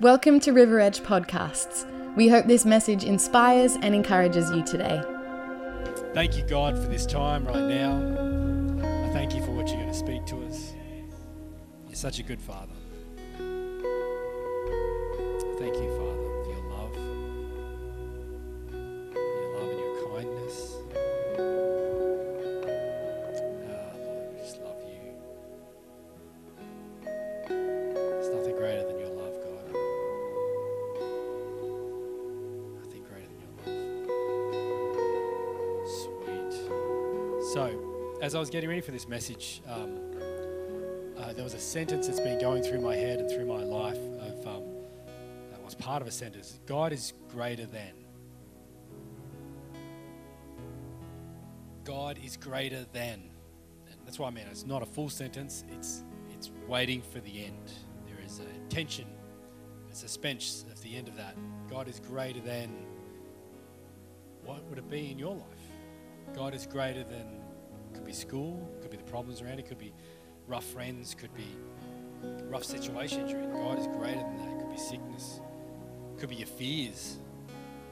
Welcome to River Edge Podcasts. We hope this message inspires and encourages you today. Thank you, God, for this time right now. I thank you for what you're going to speak to us. You're such a good Father. Thank you, Father, I was getting ready for this message, um, uh, there was a sentence that's been going through my head and through my life of um, that was part of a sentence. God is greater than. God is greater than. And that's what I mean. It's not a full sentence. It's it's waiting for the end. There is a tension, a suspense at the end of that. God is greater than. What would it be in your life? God is greater than. Be school. Could be the problems around it. Could be rough friends. Could be rough situations you're in. God is greater than that. Could be sickness. Could be your fears.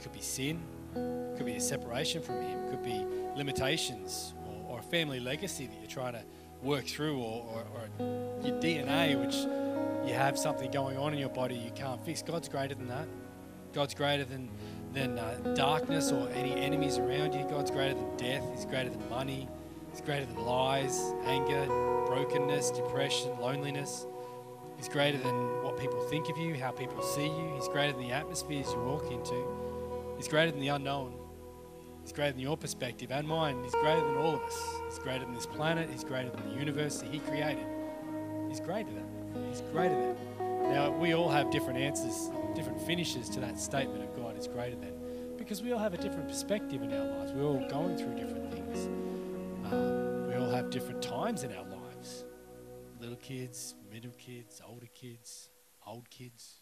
Could be sin. Could be a separation from Him. Could be limitations or, or a family legacy that you're trying to work through, or, or, or your DNA, which you have something going on in your body you can't fix. God's greater than that. God's greater than than uh, darkness or any enemies around you. God's greater than death. He's greater than money. He's greater than lies, anger, brokenness, depression, loneliness. He's greater than what people think of you, how people see you. He's greater than the atmospheres you walk into. He's greater than the unknown. He's greater than your perspective and mine. He's greater than all of us. He's greater than this planet. He's greater than the universe that He created. He's greater than. He's greater than. Now, we all have different answers, different finishes to that statement of God is greater than. Because we all have a different perspective in our lives. We're all going through different things. Um, we all have different times in our lives little kids, middle kids, older kids, old kids.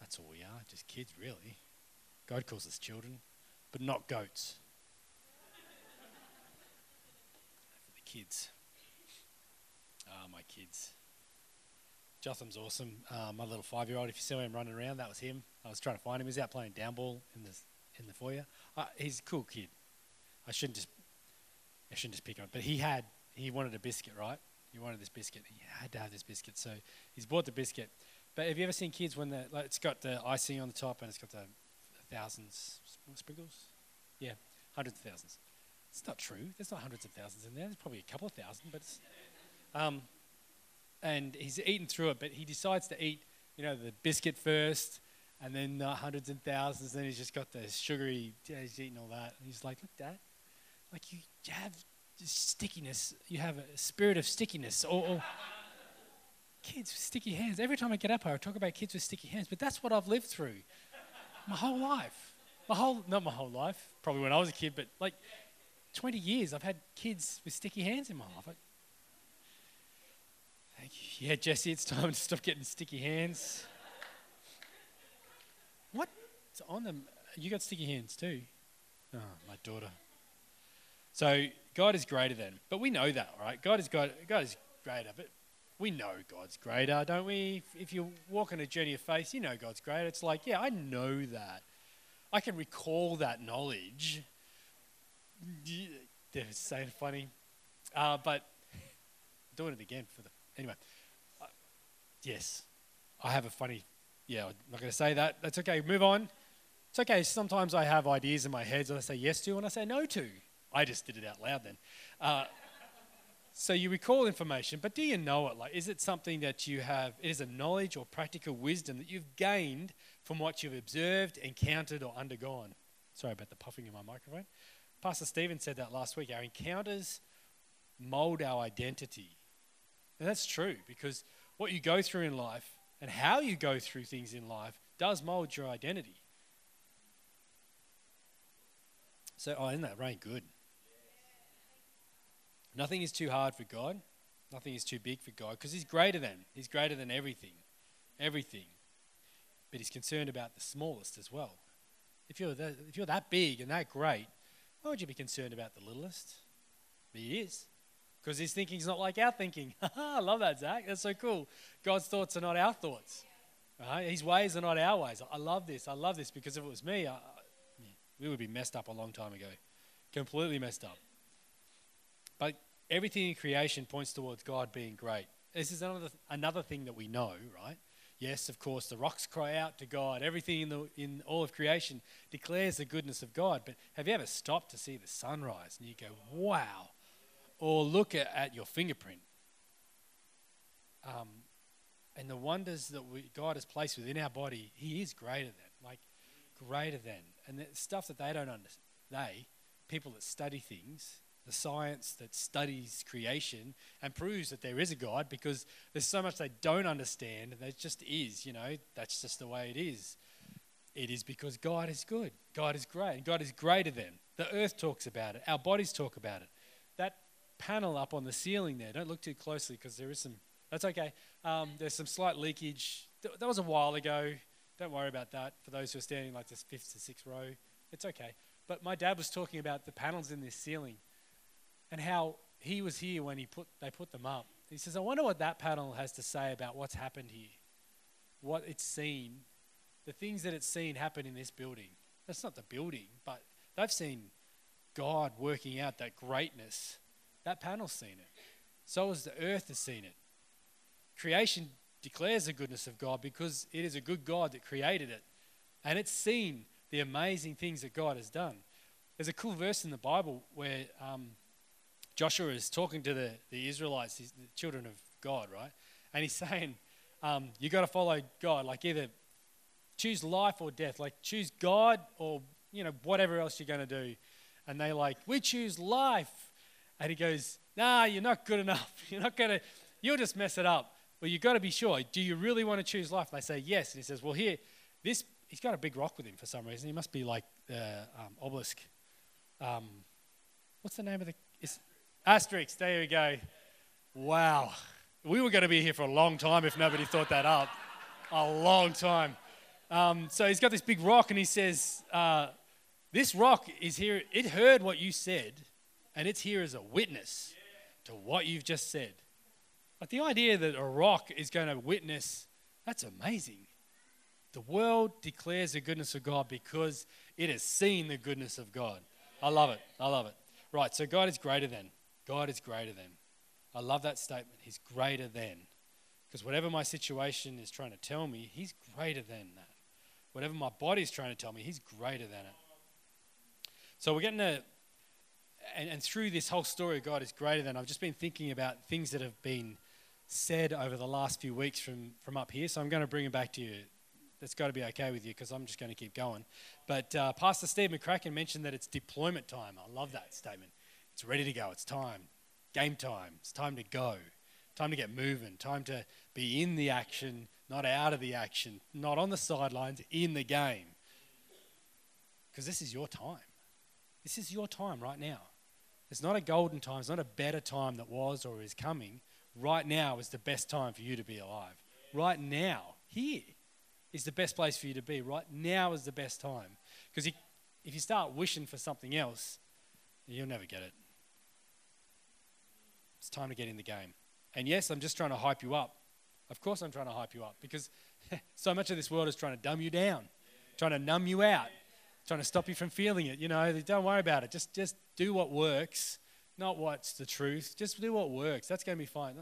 That's all we are, just kids, really. God calls us children, but not goats. For the kids. Ah, my kids. Jotham's awesome. Uh, my little five-year-old. If you saw him running around, that was him. I was trying to find him. He's out playing downball in the in the foyer. Uh, he's a cool kid. I shouldn't just I shouldn't just pick on, but he had he wanted a biscuit, right? He wanted this biscuit. He had to have this biscuit, so he's bought the biscuit. But have you ever seen kids when the like, it's got the icing on the top and it's got the thousands sprinkles? Yeah, hundreds of thousands. It's not true. There's not hundreds of thousands in there. There's probably a couple of thousand, but it's, um, and he's eaten through it. But he decides to eat, you know, the biscuit first, and then the hundreds and thousands. And Then he's just got the sugary. He's eating all that, and he's like, "Look, Dad, like you have stickiness. You have a spirit of stickiness, or." or kids with sticky hands. Every time I get up here, I talk about kids with sticky hands, but that's what I've lived through my whole life. My whole, not my whole life, probably when I was a kid, but like 20 years, I've had kids with sticky hands in my life. I, thank you. Yeah, Jesse, it's time to stop getting sticky hands. What's on them? You got sticky hands too. Oh, my daughter. So God is greater than, but we know that, right? God is God. God is greater, but we know God's greater, don't we? If you walk on a journey of faith, you know God's greater. It's like, yeah, I know that. I can recall that knowledge. They're saying funny, uh, but doing it again for the anyway. Uh, yes, I have a funny. Yeah, I'm not going to say that. That's okay. Move on. It's okay. Sometimes I have ideas in my head that I say yes to and I say no to. I just did it out loud then. Uh, so you recall information, but do you know it? Like, is it something that you have? It is a knowledge or practical wisdom that you've gained from what you've observed, encountered, or undergone. Sorry about the puffing in my microphone. Pastor Stephen said that last week. Our encounters mold our identity, and that's true because what you go through in life and how you go through things in life does mold your identity. So, oh, isn't that rain good? Nothing is too hard for God. Nothing is too big for God because He's greater than. He's greater than everything. Everything. But He's concerned about the smallest as well. If you're, that, if you're that big and that great, why would you be concerned about the littlest? But He is. Because His thinking's not like our thinking. I love that, Zach. That's so cool. God's thoughts are not our thoughts. His ways are not our ways. I love this. I love this because if it was me, I, we would be messed up a long time ago. Completely messed up. But everything in creation points towards God being great. This is another, another thing that we know, right? Yes, of course, the rocks cry out to God. Everything in, the, in all of creation declares the goodness of God. But have you ever stopped to see the sunrise and you go, wow? Or look at, at your fingerprint um, and the wonders that we, God has placed within our body, He is greater than, like greater than. And the stuff that they don't understand, they, people that study things, the science that studies creation and proves that there is a God because there's so much they don't understand and just is, you know, that's just the way it is. It is because God is good. God is great. God is greater than. The earth talks about it. Our bodies talk about it. That panel up on the ceiling there, don't look too closely because there is some, that's okay. Um, there's some slight leakage. That was a while ago. Don't worry about that for those who are standing like this fifth to sixth row. It's okay. But my dad was talking about the panels in this ceiling and how he was here when he put, they put them up. He says, I wonder what that panel has to say about what's happened here, what it's seen, the things that it's seen happen in this building. That's not the building, but they've seen God working out that greatness. That panel's seen it. So has the earth has seen it. Creation declares the goodness of God because it is a good God that created it. And it's seen the amazing things that God has done. There's a cool verse in the Bible where um, Joshua is talking to the, the Israelites, the children of God, right? And he's saying, um, you got to follow God. Like either choose life or death. Like choose God or, you know, whatever else you're going to do. And they like, we choose life. And he goes, nah, you're not good enough. You're not going to, you'll just mess it up. Well, you've got to be sure. Do you really want to choose life? And they say, yes. And he says, well, here, this, he's got a big rock with him for some reason. He must be like the um, Obelix. Um, what's the name of the, is, Asterix, there we go. Wow. We were going to be here for a long time if nobody thought that up. A long time. Um, so he's got this big rock and he says, uh, This rock is here. It heard what you said and it's here as a witness to what you've just said. Like the idea that a rock is going to witness, that's amazing. The world declares the goodness of God because it has seen the goodness of God. I love it. I love it. Right, so God is greater than. God is greater than. I love that statement. He's greater than. Because whatever my situation is trying to tell me, He's greater than that. Whatever my body's trying to tell me, He's greater than it. So we're getting to, and, and through this whole story, God is greater than. I've just been thinking about things that have been said over the last few weeks from, from up here. So I'm going to bring it back to you. That's got to be okay with you because I'm just going to keep going. But uh, Pastor Steve McCracken mentioned that it's deployment time. I love that statement. It's ready to go. It's time. Game time. It's time to go. Time to get moving. Time to be in the action, not out of the action, not on the sidelines, in the game. Because this is your time. This is your time right now. It's not a golden time. It's not a better time that was or is coming. Right now is the best time for you to be alive. Right now, here, is the best place for you to be. Right now is the best time. Because if you start wishing for something else, you'll never get it. It's time to get in the game. And yes, I'm just trying to hype you up. Of course, I'm trying to hype you up because so much of this world is trying to dumb you down, trying to numb you out, trying to stop you from feeling it. You know, don't worry about it. Just, just do what works, not what's the truth. Just do what works. That's going to be fine.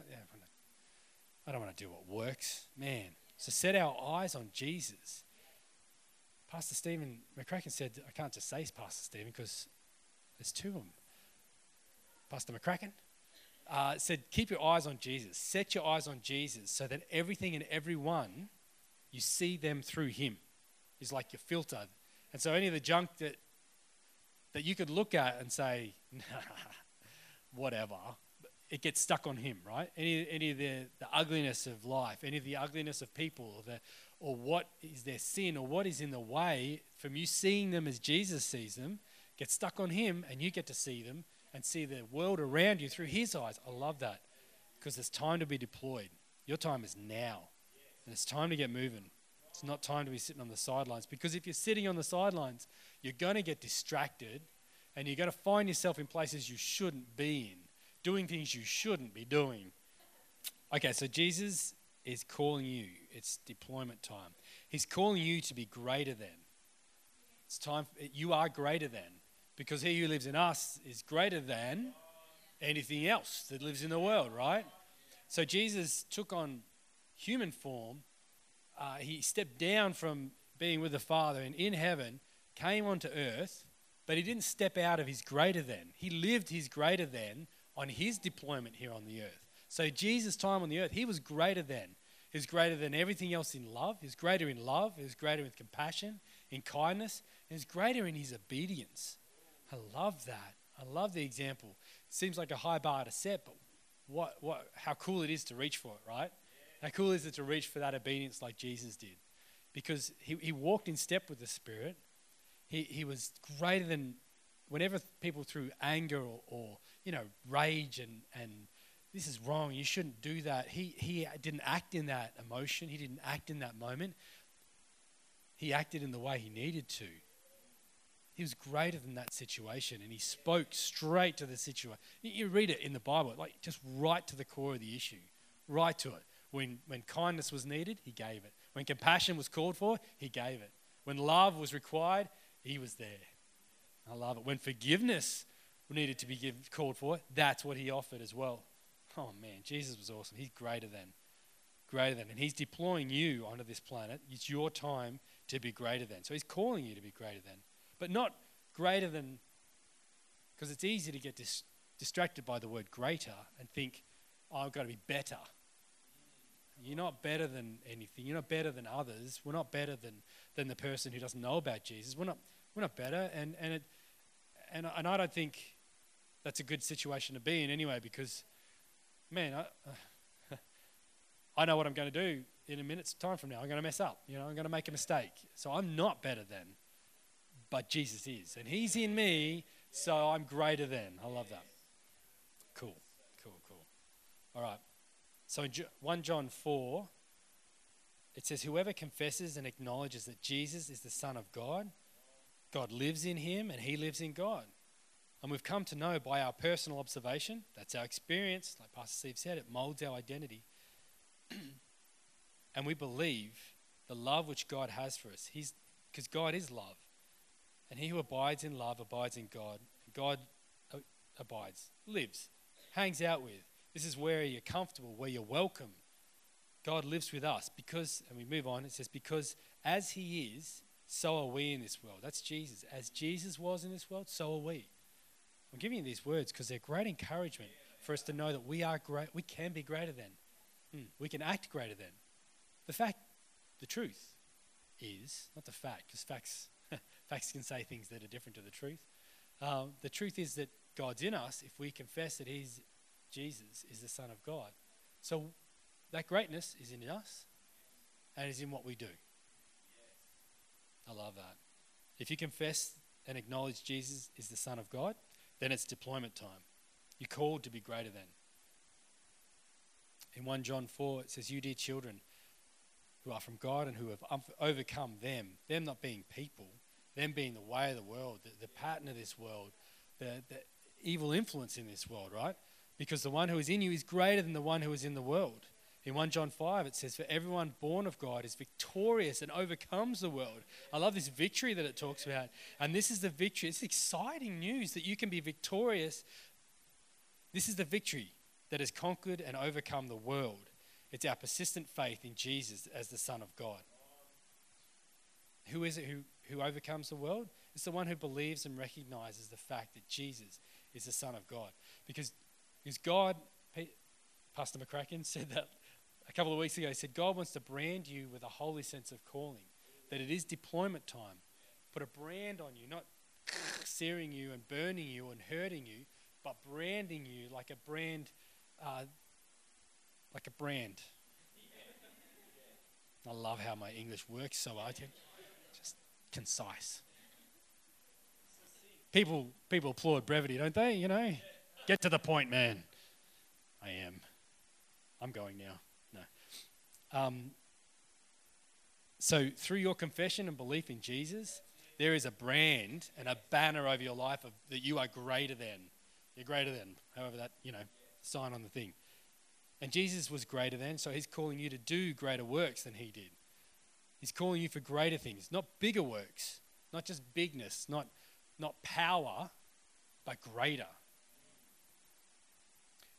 I don't want to do what works. Man. So set our eyes on Jesus. Pastor Stephen McCracken said, I can't just say Pastor Stephen because there's two of them. Pastor McCracken uh, said, Keep your eyes on Jesus. Set your eyes on Jesus so that everything and everyone, you see them through Him. He's like your filter. And so any of the junk that, that you could look at and say, nah, whatever, it gets stuck on Him, right? Any, any of the, the ugliness of life, any of the ugliness of people, or, the, or what is their sin, or what is in the way from you seeing them as Jesus sees them, gets stuck on Him, and you get to see them and see the world around you through His eyes. I love that because it's time to be deployed. Your time is now, and it's time to get moving. It's not time to be sitting on the sidelines because if you're sitting on the sidelines, you're going to get distracted and you're going to find yourself in places you shouldn't be in, doing things you shouldn't be doing. Okay, so Jesus is calling you. It's deployment time. He's calling you to be greater than. It's time. You are greater than because He who lives in us is greater than anything else that lives in the world, right? So Jesus took on human form. Uh, he stepped down from being with the Father and in heaven, came onto earth, but he didn't step out of his greater than. He lived his greater than on his deployment here on the earth. So Jesus' time on the earth, he was greater than. He was greater than everything else in love. He was greater in love. He was greater in compassion, in kindness. He was greater in his obedience. I love that. I love the example. It seems like a high bar to set, but what, what, how cool it is to reach for it, right? How cool is it to reach for that obedience like Jesus did? because he, he walked in step with the Spirit. He, he was greater than whenever people threw anger or, or you know, rage and, and this is wrong, you shouldn't do that. He, he didn't act in that emotion, he didn't act in that moment. He acted in the way he needed to. He was greater than that situation and he spoke straight to the situation. You read it in the Bible, like just right to the core of the issue, right to it. When, when kindness was needed, he gave it. When compassion was called for, he gave it. When love was required, he was there. I love it. When forgiveness needed to be give, called for, that's what he offered as well. Oh man, Jesus was awesome. He's greater than. Greater than. And he's deploying you onto this planet. It's your time to be greater than. So he's calling you to be greater than. But not greater than, because it's easy to get dis- distracted by the word greater and think, oh, I've got to be better. You're not better than anything. You're not better than others. We're not better than, than the person who doesn't know about Jesus. We're not, we're not better. And, and, it, and, and I don't think that's a good situation to be in anyway because, man, I, I know what I'm going to do in a minute's time from now. I'm going to mess up. You know, I'm going to make a mistake. So I'm not better than, but Jesus is. And He's in me, so I'm greater than. I love that. Cool, cool, cool. All right. So in 1 John 4, it says, Whoever confesses and acknowledges that Jesus is the Son of God, God lives in him and he lives in God. And we've come to know by our personal observation, that's our experience, like Pastor Steve said, it molds our identity. and we believe the love which God has for us. He's because God is love. And he who abides in love abides in God. God abides, lives, hangs out with. This is where you're comfortable, where you're welcome. God lives with us because, and we move on, it says, because as He is, so are we in this world. That's Jesus. As Jesus was in this world, so are we. I'm giving you these words because they're great encouragement for us to know that we are great, we can be greater than. Hmm. We can act greater than. The fact, the truth is, not the fact, because facts, facts can say things that are different to the truth. Um, the truth is that God's in us if we confess that He's Jesus is the Son of God. So that greatness is in us and is in what we do. I love that. If you confess and acknowledge Jesus is the Son of God, then it's deployment time. You're called to be greater than. In 1 John 4, it says, You, dear children, who are from God and who have overcome them, them not being people, them being the way of the world, the, the pattern of this world, the, the evil influence in this world, right? because the one who is in you is greater than the one who is in the world. In 1 John 5, it says, For everyone born of God is victorious and overcomes the world. I love this victory that it talks about. And this is the victory. It's exciting news that you can be victorious. This is the victory that has conquered and overcome the world. It's our persistent faith in Jesus as the Son of God. Who is it who, who overcomes the world? It's the one who believes and recognizes the fact that Jesus is the Son of God. Because because God, Pastor McCracken said that a couple of weeks ago. He said, God wants to brand you with a holy sense of calling, that it is deployment time. Put a brand on you, not searing you and burning you and hurting you, but branding you like a brand, uh, like a brand. I love how my English works so well. Just concise. People, people applaud brevity, don't they? You know, Get to the point, man. I am. I'm going now. No. Um, so, through your confession and belief in Jesus, there is a brand and a banner over your life of, that you are greater than. You're greater than, however, that, you know, sign on the thing. And Jesus was greater than, so he's calling you to do greater works than he did. He's calling you for greater things, not bigger works, not just bigness, not, not power, but greater.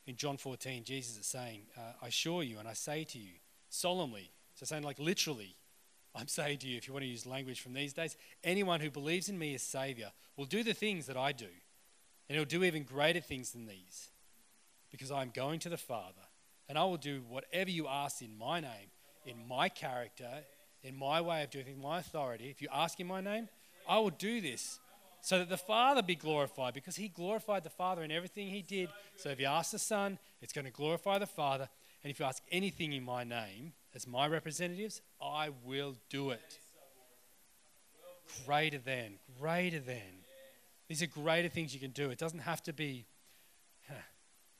In John 14, Jesus is saying, uh, I assure you and I say to you solemnly, so saying like literally, I'm saying to you, if you want to use language from these days, anyone who believes in me as Savior will do the things that I do, and he'll do even greater things than these, because I am going to the Father, and I will do whatever you ask in my name, in my character, in my way of doing things, my authority. If you ask in my name, I will do this so that the Father be glorified because he glorified the Father in everything he did. So if you ask the Son, it's going to glorify the Father. And if you ask anything in my name as my representatives, I will do it. Greater than, greater than. These are greater things you can do. It doesn't have to be.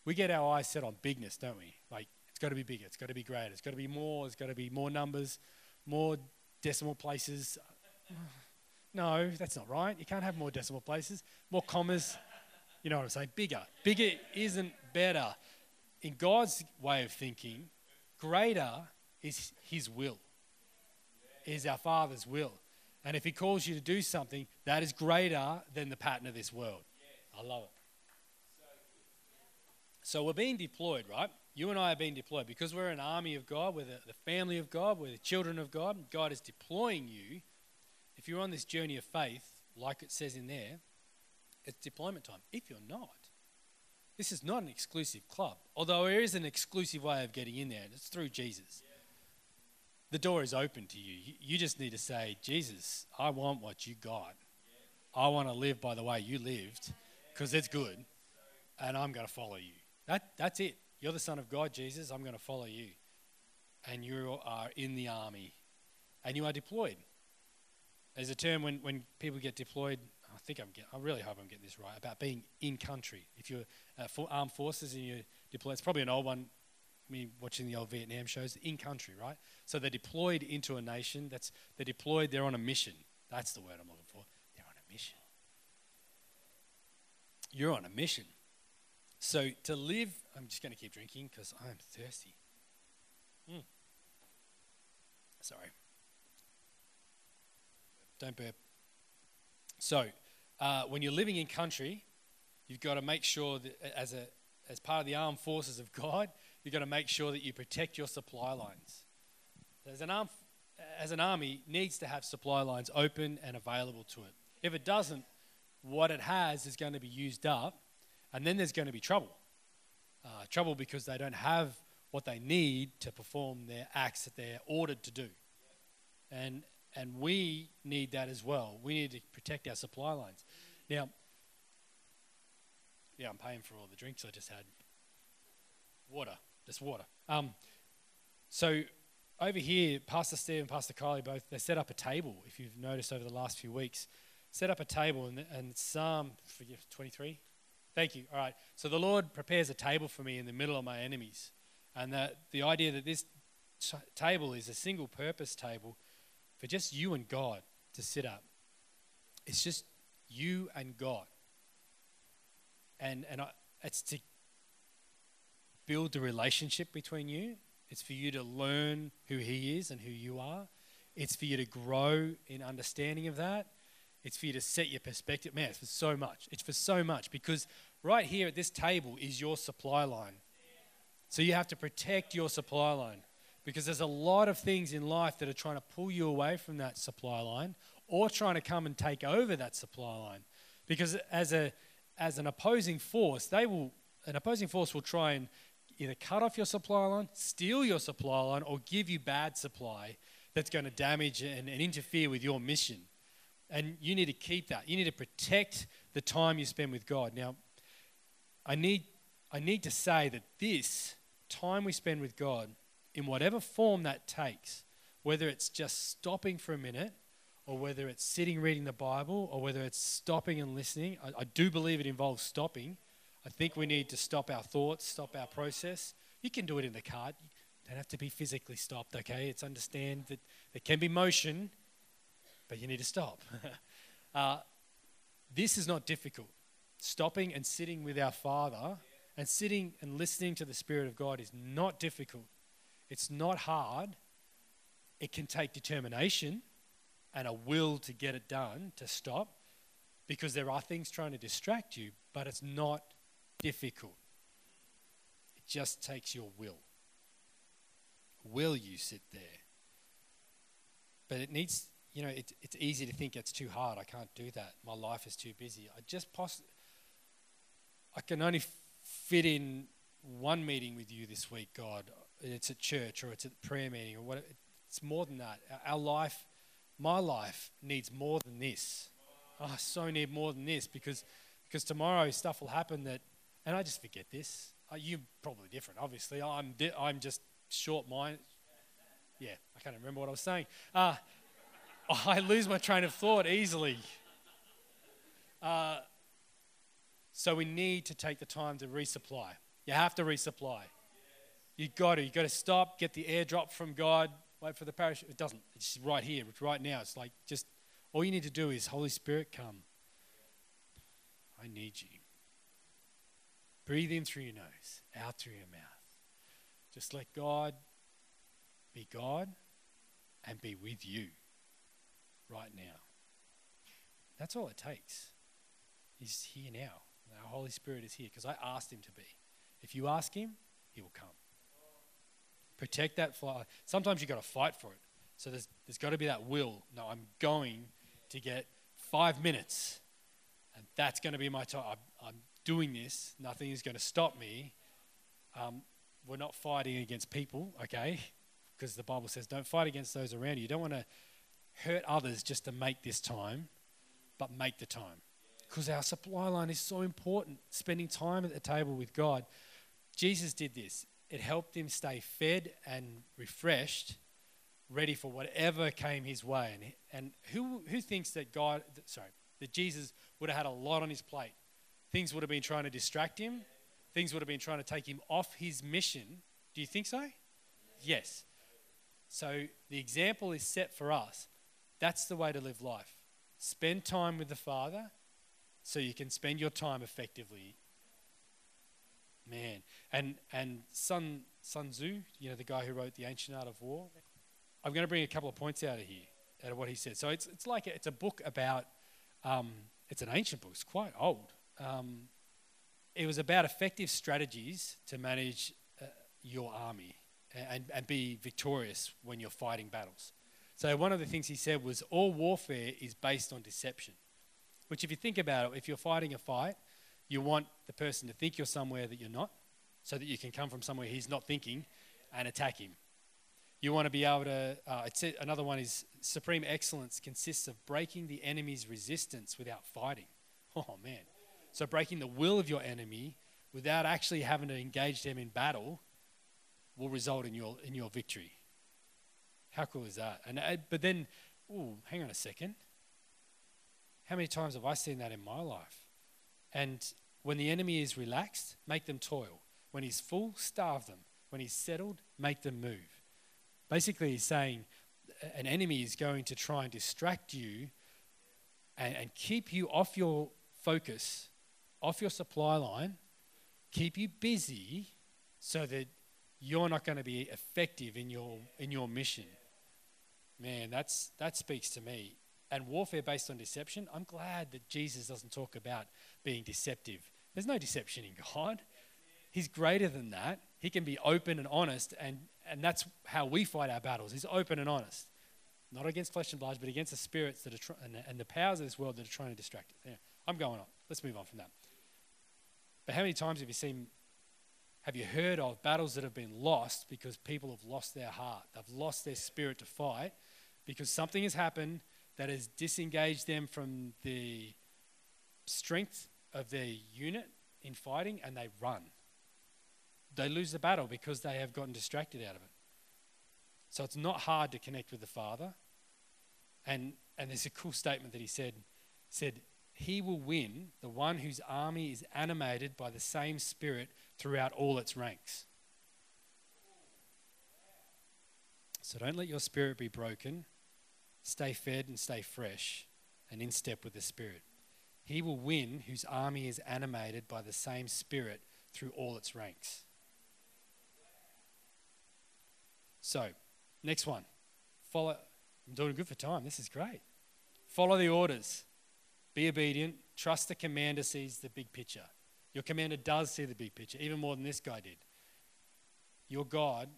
We get our eyes set on bigness, don't we? Like, it's got to be bigger, it's got to be greater, it's got to be more, it's got to be more numbers, more decimal places. No, that's not right. You can't have more decimal places, more commas. You know what I'm saying? Bigger. Bigger isn't better. In God's way of thinking, greater is His will, is our Father's will. And if He calls you to do something, that is greater than the pattern of this world. I love it. So we're being deployed, right? You and I are being deployed because we're an army of God, we're the, the family of God, we're the children of God. God is deploying you if you're on this journey of faith, like it says in there, it's deployment time. If you're not, this is not an exclusive club, although there is an exclusive way of getting in there, it's through Jesus. The door is open to you. You just need to say, Jesus, I want what you got. I want to live by the way you lived because it's good, and I'm going to follow you. That, that's it. You're the Son of God, Jesus. I'm going to follow you. And you are in the army, and you are deployed. There's a term when, when people get deployed. I think I'm I really hope I'm getting this right about being in country. If you're uh, for armed forces and you're deployed, it's probably an old one. Me watching the old Vietnam shows, in country, right? So they're deployed into a nation. That's they're deployed. They're on a mission. That's the word I'm looking for. They're on a mission. You're on a mission. So to live, I'm just going to keep drinking because I'm thirsty. Mm. Sorry. Don't burp. So, uh, when you're living in country, you've got to make sure that as, a, as part of the armed forces of God, you've got to make sure that you protect your supply lines. As an, as an army needs to have supply lines open and available to it. If it doesn't, what it has is going to be used up, and then there's going to be trouble. Uh, trouble because they don't have what they need to perform their acts that they're ordered to do. And and we need that as well. We need to protect our supply lines. Now, yeah, I'm paying for all the drinks I just had. Water, just water. Um, so over here, Pastor Steve and Pastor Kylie both they set up a table. If you've noticed over the last few weeks, set up a table and, and Psalm 23. Thank you. All right. So the Lord prepares a table for me in the middle of my enemies, and the the idea that this t- table is a single purpose table for just you and God to sit up. It's just you and God. And, and I, it's to build the relationship between you. It's for you to learn who He is and who you are. It's for you to grow in understanding of that. It's for you to set your perspective. Man, it's for so much. It's for so much because right here at this table is your supply line. So you have to protect your supply line because there's a lot of things in life that are trying to pull you away from that supply line or trying to come and take over that supply line. Because as a as an opposing force, they will an opposing force will try and either cut off your supply line, steal your supply line, or give you bad supply that's going to damage and, and interfere with your mission. And you need to keep that. You need to protect the time you spend with God. Now, I need I need to say that this time we spend with God in whatever form that takes, whether it's just stopping for a minute, or whether it's sitting reading the Bible, or whether it's stopping and listening. I, I do believe it involves stopping. I think we need to stop our thoughts, stop our process. You can do it in the car. You don't have to be physically stopped, okay? It's understand that there can be motion, but you need to stop. uh, this is not difficult. Stopping and sitting with our Father And sitting and listening to the Spirit of God is not difficult. It's not hard. It can take determination and a will to get it done, to stop, because there are things trying to distract you, but it's not difficult. It just takes your will. Will you sit there? But it needs, you know, it, it's easy to think it's too hard. I can't do that. My life is too busy. I just poss- I can only fit in one meeting with you this week, God. It's at church or it's at prayer meeting or what. It's more than that. Our life, my life, needs more than this. Oh, I so need more than this because because tomorrow stuff will happen that, and I just forget this. Uh, you're probably different, obviously. I'm di- I'm just short mind. Yeah, I can't remember what I was saying. Uh, I lose my train of thought easily. Uh, so we need to take the time to resupply. You have to resupply. You got to. You got to stop, get the airdrop from God, wait for the parachute. It doesn't. It's right here. It's right now. It's like just all you need to do is Holy Spirit come. I need you. Breathe in through your nose, out through your mouth. Just let God be God and be with you right now. That's all it takes. He's here now. Our Holy Spirit is here because I asked him to be. If you ask him, he will come. Protect that fly. Sometimes you've got to fight for it. So there's, there's got to be that will. No, I'm going to get five minutes, and that's going to be my time. I'm, I'm doing this. Nothing is going to stop me. Um, we're not fighting against people, okay? Because the Bible says don't fight against those around you. You don't want to hurt others just to make this time, but make the time. Because our supply line is so important, spending time at the table with God. Jesus did this. It helped him stay fed and refreshed, ready for whatever came his way. And, and who, who thinks that God, sorry, that Jesus would have had a lot on his plate? Things would have been trying to distract him, things would have been trying to take him off his mission. Do you think so? Yes. So the example is set for us. That's the way to live life. Spend time with the Father so you can spend your time effectively. Man. And and Sun Sun Tzu, you know, the guy who wrote The Ancient Art of War. I'm going to bring a couple of points out of here, out of what he said. So it's it's like a, it's a book about um, it's an ancient book, it's quite old. Um, it was about effective strategies to manage uh, your army and, and be victorious when you're fighting battles. So, one of the things he said was all warfare is based on deception. Which, if you think about it, if you're fighting a fight, you want the person to think you're somewhere that you're not, so that you can come from somewhere he's not thinking and attack him. You want to be able to, uh, another one is supreme excellence consists of breaking the enemy's resistance without fighting. Oh, man. So, breaking the will of your enemy without actually having to engage them in battle will result in your, in your victory. How cool is that? And uh, but then, oh, hang on a second. How many times have I seen that in my life? And when the enemy is relaxed, make them toil. When he's full, starve them. When he's settled, make them move. Basically, he's saying an enemy is going to try and distract you and, and keep you off your focus, off your supply line, keep you busy so that you're not going to be effective in your in your mission. Man, that's that speaks to me. And warfare based on deception, I'm glad that Jesus doesn't talk about being deceptive. There's no deception in God. He's greater than that. He can be open and honest, and, and that's how we fight our battles. He's open and honest. Not against flesh and blood, but against the spirits that are tr- and, the, and the powers of this world that are trying to distract us. Yeah, I'm going on. Let's move on from that. But how many times have you seen have you heard of battles that have been lost because people have lost their heart? They've lost their spirit to fight because something has happened that has disengaged them from the strength of their unit in fighting and they run. They lose the battle because they have gotten distracted out of it. So it's not hard to connect with the Father. And, and there's a cool statement that he said, said, he will win the one whose army is animated by the same spirit throughout all its ranks. So don't let your spirit be broken. Stay fed and stay fresh and in step with the Spirit. He will win whose army is animated by the same Spirit through all its ranks. So, next one. Follow. I'm doing good for time. This is great. Follow the orders. Be obedient. Trust the commander sees the big picture. Your commander does see the big picture, even more than this guy did. Your God,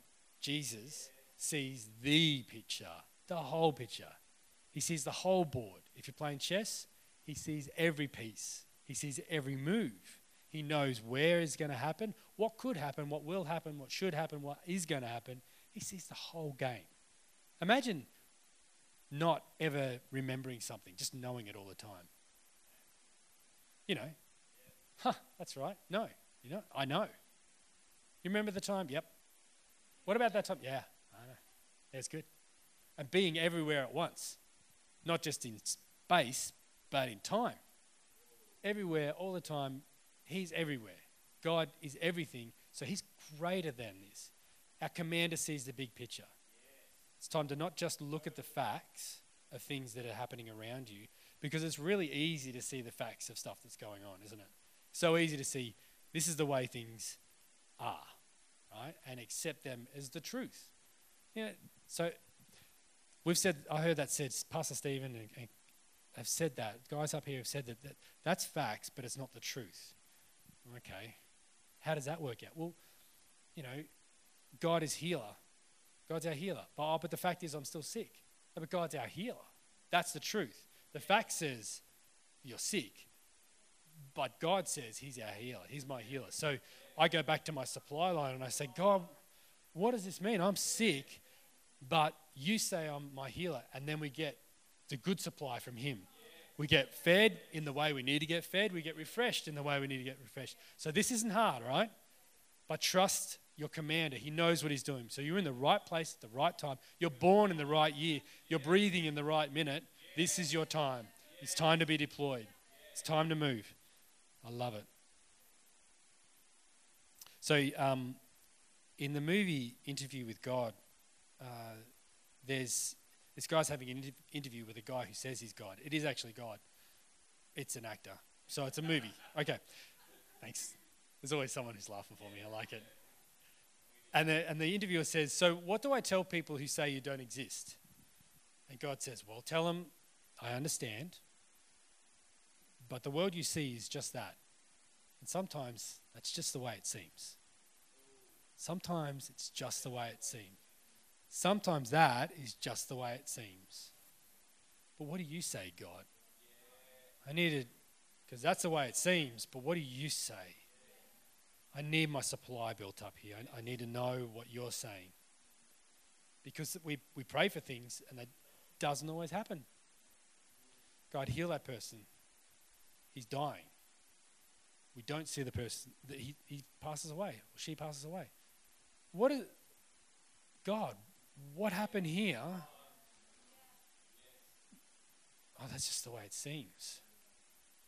Jesus, sees the picture, the whole picture. He sees the whole board. If you're playing chess, he sees every piece, he sees every move. He knows where is going to happen, what could happen, what will happen, what should happen, what is going to happen. He sees the whole game. Imagine not ever remembering something, just knowing it all the time. You know, huh, that's right. No, you know, I know. You remember the time? Yep. What about that time? Yeah, I know. That's good. And being everywhere at once, not just in space, but in time. Everywhere, all the time, He's everywhere. God is everything, so He's greater than this. Our commander sees the big picture. It's time to not just look at the facts of things that are happening around you, because it's really easy to see the facts of stuff that's going on, isn't it? So easy to see this is the way things are, right? And accept them as the truth. You know, so we've said, I heard that said, Pastor Stephen and, and have said that. Guys up here have said that, that that's facts, but it's not the truth. Okay. How does that work out? Well, you know, God is healer. God's our healer. But, oh, but the fact is, I'm still sick. but God's our healer. That's the truth. The fact says you're sick, but God says He's our healer. He's my healer. So I go back to my supply line and I say, God, what does this mean? I'm sick, but you say I'm my healer. And then we get the good supply from Him. We get fed in the way we need to get fed. We get refreshed in the way we need to get refreshed. So this isn't hard, right? But trust your commander. He knows what he's doing. So you're in the right place at the right time. You're born in the right year. You're breathing in the right minute. This is your time. It's time to be deployed. It's time to move. I love it. So, um, in the movie Interview with God, uh, there's this guy's having an interview with a guy who says he's God. It is actually God. It's an actor. So it's a movie. Okay. Thanks. There's always someone who's laughing for me. I like it. And the, and the interviewer says, So what do I tell people who say you don't exist? And God says, Well, tell them, I understand, but the world you see is just that. And sometimes that's just the way it seems. Sometimes it's just the way it seems. Sometimes that is just the way it seems. But what do you say, God? I need it because that's the way it seems, but what do you say? I need my supply built up here. I, I need to know what you're saying. Because we, we pray for things and that doesn't always happen. God, heal that person. He's dying. We don't see the person, that he, he passes away or she passes away. What is, God, what happened here? Oh, that's just the way it seems.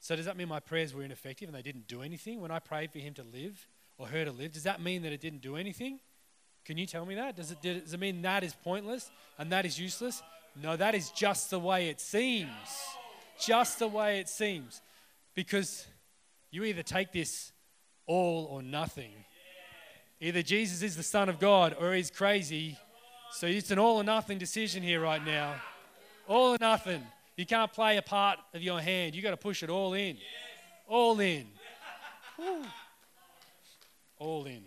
So, does that mean my prayers were ineffective and they didn't do anything? When I prayed for him to live or her to live, does that mean that it didn't do anything? Can you tell me that? Does it, does it mean that is pointless and that is useless? No, that is just the way it seems. Just the way it seems. Because you either take this all or nothing. Either Jesus is the Son of God or he's crazy so it's an all or nothing decision here right now. All or nothing. You can't play a part of your hand. You've got to push it all in. All in. All in.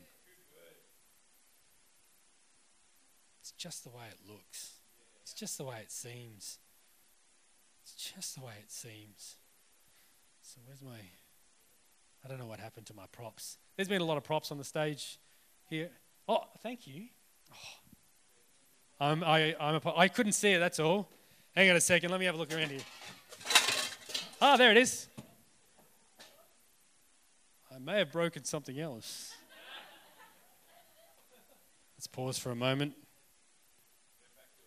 It's just the way it looks. It's just the way it seems. It's just the way it seems. So where's my I don't know what happened to my props. There's been a lot of props on the stage here. Oh, thank you. Oh, I'm, I, I'm a, I couldn't see it, that's all. Hang on a second, let me have a look around here. Ah, there it is. I may have broken something else. Let's pause for a moment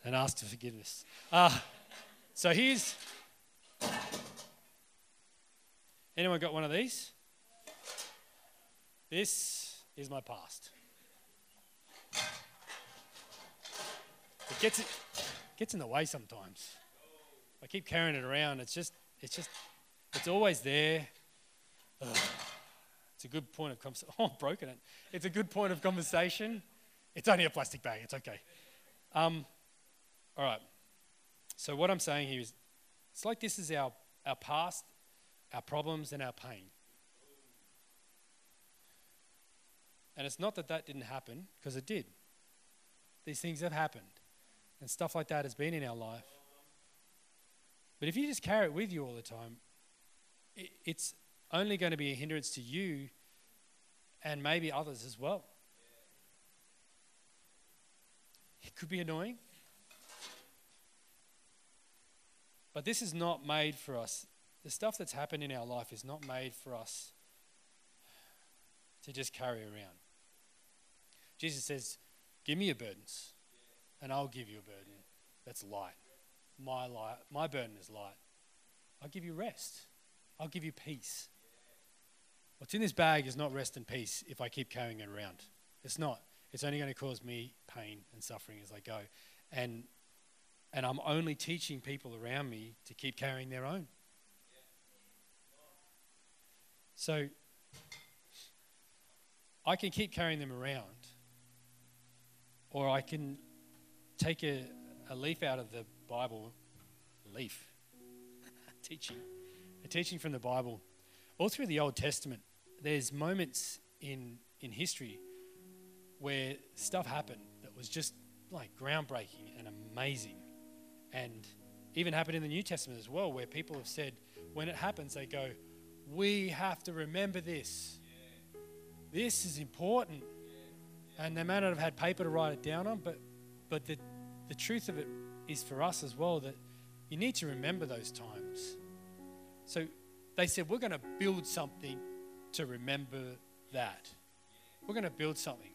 and ask for forgiveness. Uh, so here's. Anyone got one of these? This is my past. It gets, it gets in the way sometimes. I keep carrying it around. It's just, it's just, it's always there. Ugh. It's a good point of conversation. Oh, I've broken it. It's a good point of conversation. It's only a plastic bag. It's okay. Um, all right. So what I'm saying here is, it's like this is our our past, our problems, and our pain. And it's not that that didn't happen, because it did. These things have happened, and stuff like that has been in our life. But if you just carry it with you all the time, it's only going to be a hindrance to you and maybe others as well. It could be annoying. But this is not made for us. The stuff that's happened in our life is not made for us to just carry around. Jesus says, Give me your burdens, and I'll give you a burden that's light. My, light, my burden is light. I'll give you rest. I'll give you peace. What's in this bag is not rest and peace if I keep carrying it around. It's not. It's only going to cause me pain and suffering as I go. And, and I'm only teaching people around me to keep carrying their own. So I can keep carrying them around, or I can take a, a leaf out of the Bible, leaf, teaching, a teaching from the Bible. All through the Old Testament, there's moments in, in history where stuff happened that was just like groundbreaking and amazing. And even happened in the New Testament as well, where people have said, when it happens, they go, We have to remember this. This is important. And they may not have had paper to write it down on, but, but the, the truth of it is for us as well that you need to remember those times. So they said, We're going to build something to remember that. We're going to build something.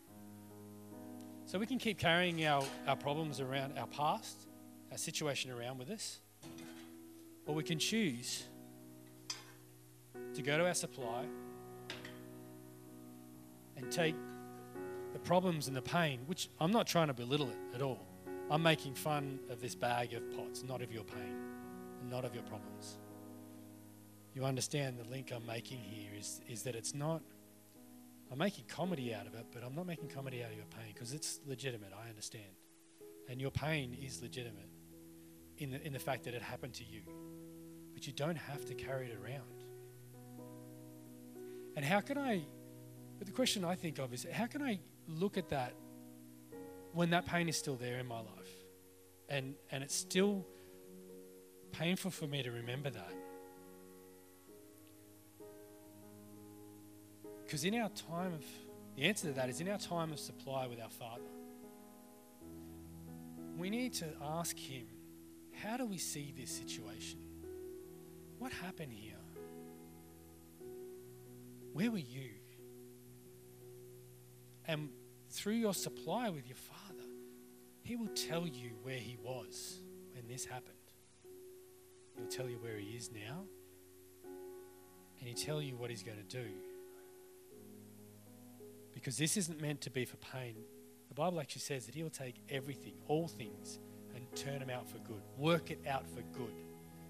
So we can keep carrying our, our problems around our past, our situation around with us, or we can choose to go to our supply and take the problems and the pain, which I'm not trying to belittle it at all. I'm making fun of this bag of pots, not of your pain, not of your problems. You understand the link I'm making here is, is that it's not, I'm making comedy out of it, but I'm not making comedy out of your pain because it's legitimate, I understand. And your pain is legitimate in the, in the fact that it happened to you. But you don't have to carry it around. And how can I, but the question I think of is how can I look at that when that pain is still there in my life? And, and it's still painful for me to remember that. Because in our time of, the answer to that is in our time of supply with our Father, we need to ask Him, how do we see this situation? What happened here? Where were you? And through your supply with your Father, He will tell you where He was when this happened. He'll tell you where He is now, and He'll tell you what He's going to do. Because this isn't meant to be for pain. The Bible actually says that He will take everything, all things, and turn them out for good, work it out for good.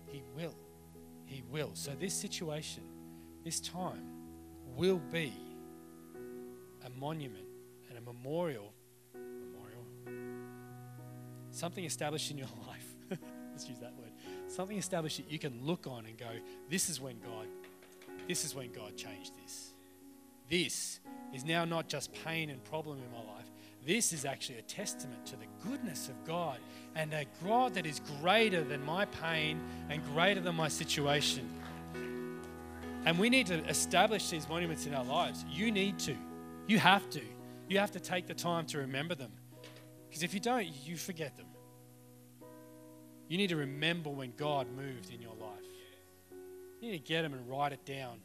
He will. He will. So, this situation, this time, will be a monument and a memorial. Memorial. Something established in your life. Let's use that word. Something established that you can look on and go, this is when God, this is when God changed this. This is now not just pain and problem in my life. This is actually a testament to the goodness of God and a God that is greater than my pain and greater than my situation. And we need to establish these monuments in our lives. You need to. You have to. You have to take the time to remember them. Because if you don't, you forget them. You need to remember when God moved in your life. You need to get them and write it down.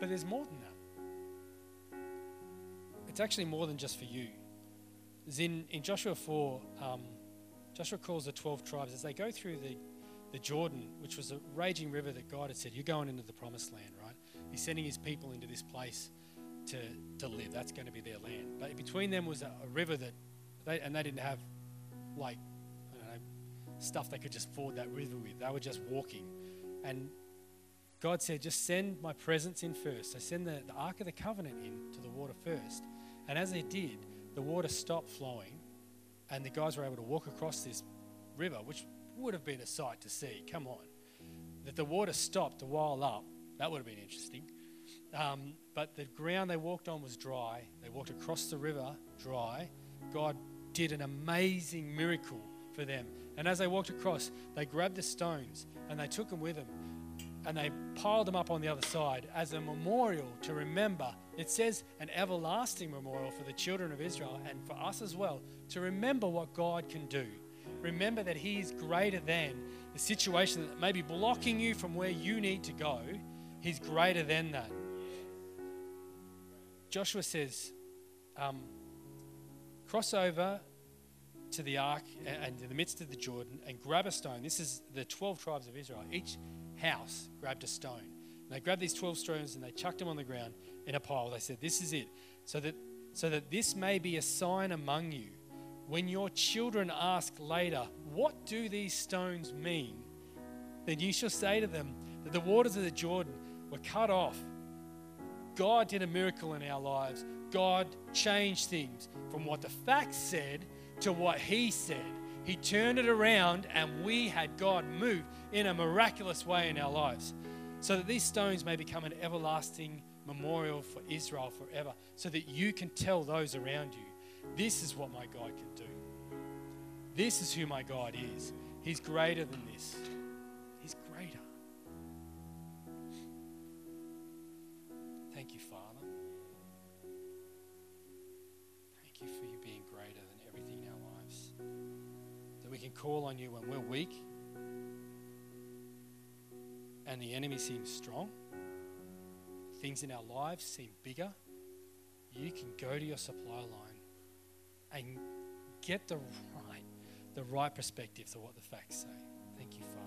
But there's more than that. It's actually more than just for you. in, in Joshua 4, um, Joshua calls the 12 tribes as they go through the the Jordan, which was a raging river that God had said, You're going into the promised land, right? He's sending his people into this place to, to live. That's going to be their land. But between them was a, a river that, they, and they didn't have like, know, stuff they could just ford that river with. They were just walking. And God said, just send my presence in first. So send the, the Ark of the Covenant in to the water first. And as they did, the water stopped flowing, and the guys were able to walk across this river, which would have been a sight to see. Come on. That the water stopped a while up, that would have been interesting. Um, but the ground they walked on was dry. They walked across the river dry. God did an amazing miracle for them. And as they walked across, they grabbed the stones and they took them with them and they piled them up on the other side as a memorial to remember. It says an everlasting memorial for the children of Israel and for us as well to remember what God can do. Remember that He is greater than the situation that may be blocking you from where you need to go. He's greater than that. Joshua says, um, cross over to the ark and in the midst of the Jordan and grab a stone. This is the 12 tribes of Israel. Each house grabbed a stone. And they grabbed these 12 stones and they chucked them on the ground in a pile. They said, This is it. So that, so that this may be a sign among you. When your children ask later, What do these stones mean? Then you shall say to them that the waters of the Jordan were cut off. God did a miracle in our lives. God changed things from what the facts said to what He said. He turned it around, and we had God move in a miraculous way in our lives. So that these stones may become an everlasting memorial for Israel forever, so that you can tell those around you, this is what my God can do. This is who my God is. He's greater than this. He's greater. Thank you, Father. Thank you for you being greater than everything in our lives. That we can call on you when we're weak and the enemy seems strong, things in our lives seem bigger, you can go to your supply line and get the right, the right perspective to what the facts say. Thank you, Father.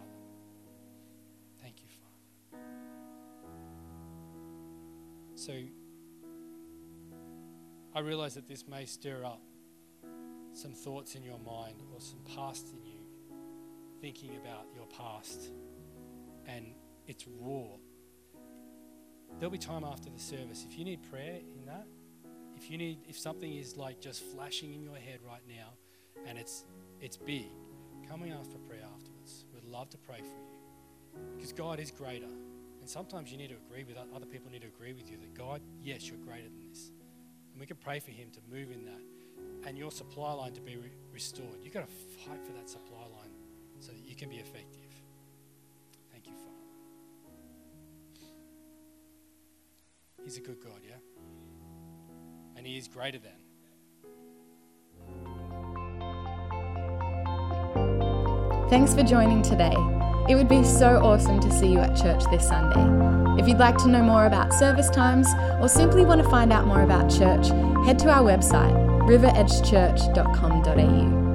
So I realize that this may stir up some thoughts in your mind or some past in you, thinking about your past and it's raw. There'll be time after the service. If you need prayer in that, if you need if something is like just flashing in your head right now and it's it's big, come and ask for prayer afterwards. We'd love to pray for you. Because God is greater. And sometimes you need to agree with other people need to agree with you that God, yes, you're greater than this. And we can pray for him to move in that and your supply line to be re- restored. You've got to fight for that supply line so that you can be effective. Thank you, Father. He's a good God, yeah? And He is greater than. Thanks for joining today. It would be so awesome to see you at church this Sunday. If you'd like to know more about service times or simply want to find out more about church, head to our website, riveredgechurch.com.au.